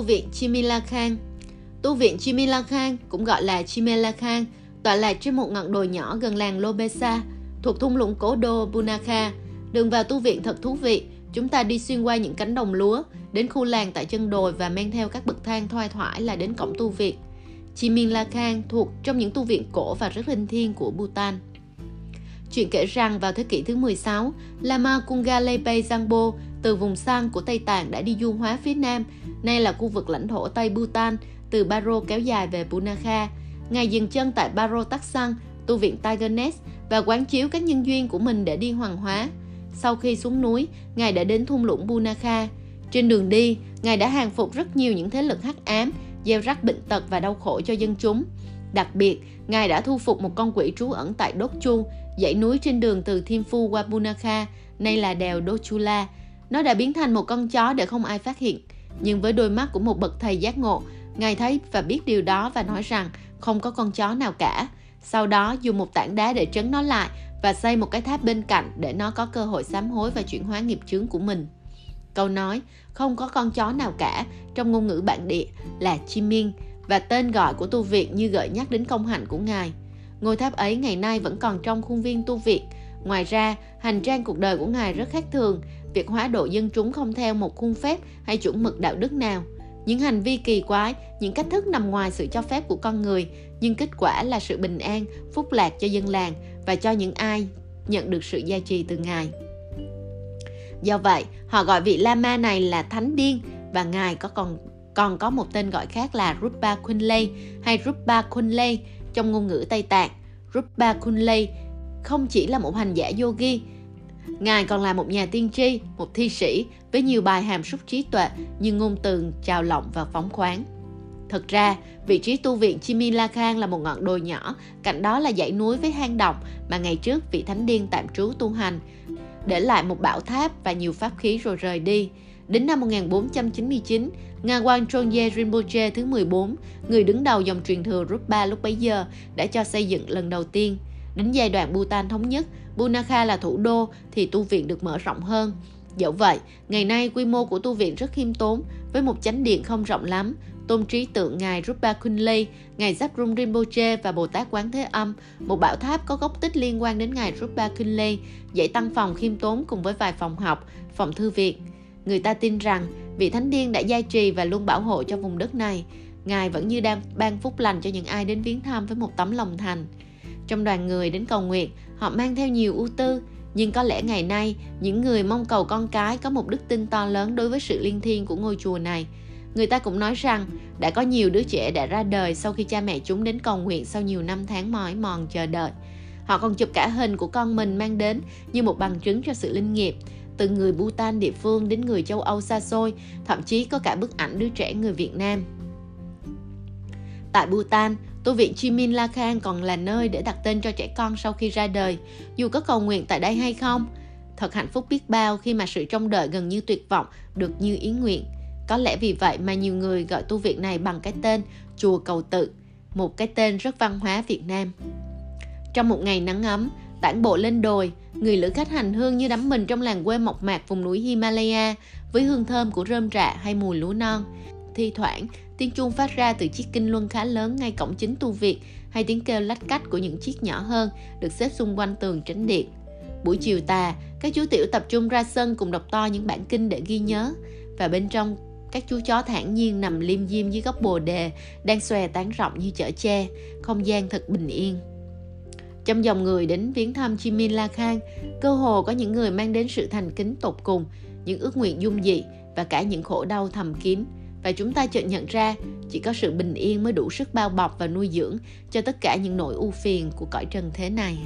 tu viện Chimilakhang. Tu viện Chimila Khang cũng gọi là Chimilakhang, tọa lạc trên một ngọn đồi nhỏ gần làng Lobesa, thuộc thung lũng cố đô Bunakha. Đường vào tu viện thật thú vị, chúng ta đi xuyên qua những cánh đồng lúa, đến khu làng tại chân đồi và men theo các bậc thang thoai thoải là đến cổng tu viện. Chimila Khang thuộc trong những tu viện cổ và rất linh thiêng của Bhutan. Chuyện kể rằng vào thế kỷ thứ 16, Lama Kungalepe Zangbo từ vùng Sang của Tây Tạng đã đi du hóa phía Nam, nay là khu vực lãnh thổ Tây Bhutan, từ Baro kéo dài về Punakha. Ngài dừng chân tại Baro Taksang, tu viện Tiger Nest và quán chiếu các nhân duyên của mình để đi hoàng hóa. Sau khi xuống núi, Ngài đã đến thung lũng Punakha. Trên đường đi, Ngài đã hàng phục rất nhiều những thế lực hắc ám, gieo rắc bệnh tật và đau khổ cho dân chúng. Đặc biệt, Ngài đã thu phục một con quỷ trú ẩn tại Đốt Chu, dãy núi trên đường từ Thiên Phu qua Punakha, nay là đèo Dochula. Nó đã biến thành một con chó để không ai phát hiện. Nhưng với đôi mắt của một bậc thầy giác ngộ, Ngài thấy và biết điều đó và nói rằng không có con chó nào cả. Sau đó dùng một tảng đá để trấn nó lại và xây một cái tháp bên cạnh để nó có cơ hội sám hối và chuyển hóa nghiệp chướng của mình. Câu nói không có con chó nào cả trong ngôn ngữ bản địa là Chimin và tên gọi của tu viện như gợi nhắc đến công hạnh của Ngài. Ngôi tháp ấy ngày nay vẫn còn trong khuôn viên tu viện. Ngoài ra, hành trang cuộc đời của Ngài rất khác thường, việc hóa độ dân chúng không theo một khuôn phép hay chuẩn mực đạo đức nào. Những hành vi kỳ quái, những cách thức nằm ngoài sự cho phép của con người, nhưng kết quả là sự bình an, phúc lạc cho dân làng và cho những ai nhận được sự gia trì từ Ngài. Do vậy, họ gọi vị Lama này là Thánh Điên và Ngài có còn còn có một tên gọi khác là Rupa Kunley hay Rupa Kunley trong ngôn ngữ Tây Tạng. Rupa Kunley không chỉ là một hành giả yogi, Ngài còn là một nhà tiên tri, một thi sĩ với nhiều bài hàm súc trí tuệ như ngôn từ trào lộng và phóng khoáng. Thật ra, vị trí tu viện Chimilakhang là một ngọn đồi nhỏ, cạnh đó là dãy núi với hang động mà ngày trước vị thánh điên tạm trú tu hành, để lại một bảo tháp và nhiều pháp khí rồi rời đi. Đến năm 1499, Ngawang Trongye Rinpoche thứ 14, người đứng đầu dòng truyền thừa Rupa lúc bấy giờ, đã cho xây dựng lần đầu tiên. Đến giai đoạn Bhutan thống nhất, Punakha là thủ đô thì tu viện được mở rộng hơn. Dẫu vậy, ngày nay quy mô của tu viện rất khiêm tốn, với một chánh điện không rộng lắm, tôn trí tượng Ngài Rupa Kunli, Ngài Zabrum Rinpoche và Bồ Tát Quán Thế Âm, một bảo tháp có gốc tích liên quan đến Ngài Rupa Kunli, dãy tăng phòng khiêm tốn cùng với vài phòng học, phòng thư viện. Người ta tin rằng vị Thánh Điên đã gia trì và luôn bảo hộ cho vùng đất này. Ngài vẫn như đang ban phúc lành cho những ai đến viếng thăm với một tấm lòng thành. Trong đoàn người đến cầu nguyện, họ mang theo nhiều ưu tư, nhưng có lẽ ngày nay, những người mong cầu con cái có một đức tin to lớn đối với sự liên thiên của ngôi chùa này. Người ta cũng nói rằng đã có nhiều đứa trẻ đã ra đời sau khi cha mẹ chúng đến cầu nguyện sau nhiều năm tháng mỏi mòn chờ đợi. Họ còn chụp cả hình của con mình mang đến như một bằng chứng cho sự linh nghiệp, từ người Bhutan địa phương đến người châu Âu xa xôi, thậm chí có cả bức ảnh đứa trẻ người Việt Nam. Tại Bhutan, tu viện Chimin La Khang còn là nơi để đặt tên cho trẻ con sau khi ra đời, dù có cầu nguyện tại đây hay không. Thật hạnh phúc biết bao khi mà sự trông đợi gần như tuyệt vọng được như ý nguyện. Có lẽ vì vậy mà nhiều người gọi tu viện này bằng cái tên Chùa Cầu Tự, một cái tên rất văn hóa Việt Nam. Trong một ngày nắng ấm, tản bộ lên đồi, người lữ khách hành hương như đắm mình trong làng quê mộc mạc vùng núi Himalaya với hương thơm của rơm rạ hay mùi lúa non. Thi thoảng, tiếng chuông phát ra từ chiếc kinh luân khá lớn ngay cổng chính tu viện hay tiếng kêu lách cách của những chiếc nhỏ hơn được xếp xung quanh tường tránh điện. Buổi chiều tà, các chú tiểu tập trung ra sân cùng đọc to những bản kinh để ghi nhớ và bên trong các chú chó thản nhiên nằm liêm diêm dưới gốc bồ đề đang xòe tán rộng như chở tre không gian thật bình yên trong dòng người đến viếng thăm Chimin La Khang, cơ hồ có những người mang đến sự thành kính tột cùng, những ước nguyện dung dị và cả những khổ đau thầm kín. Và chúng ta chợt nhận ra, chỉ có sự bình yên mới đủ sức bao bọc và nuôi dưỡng cho tất cả những nỗi u phiền của cõi trần thế này.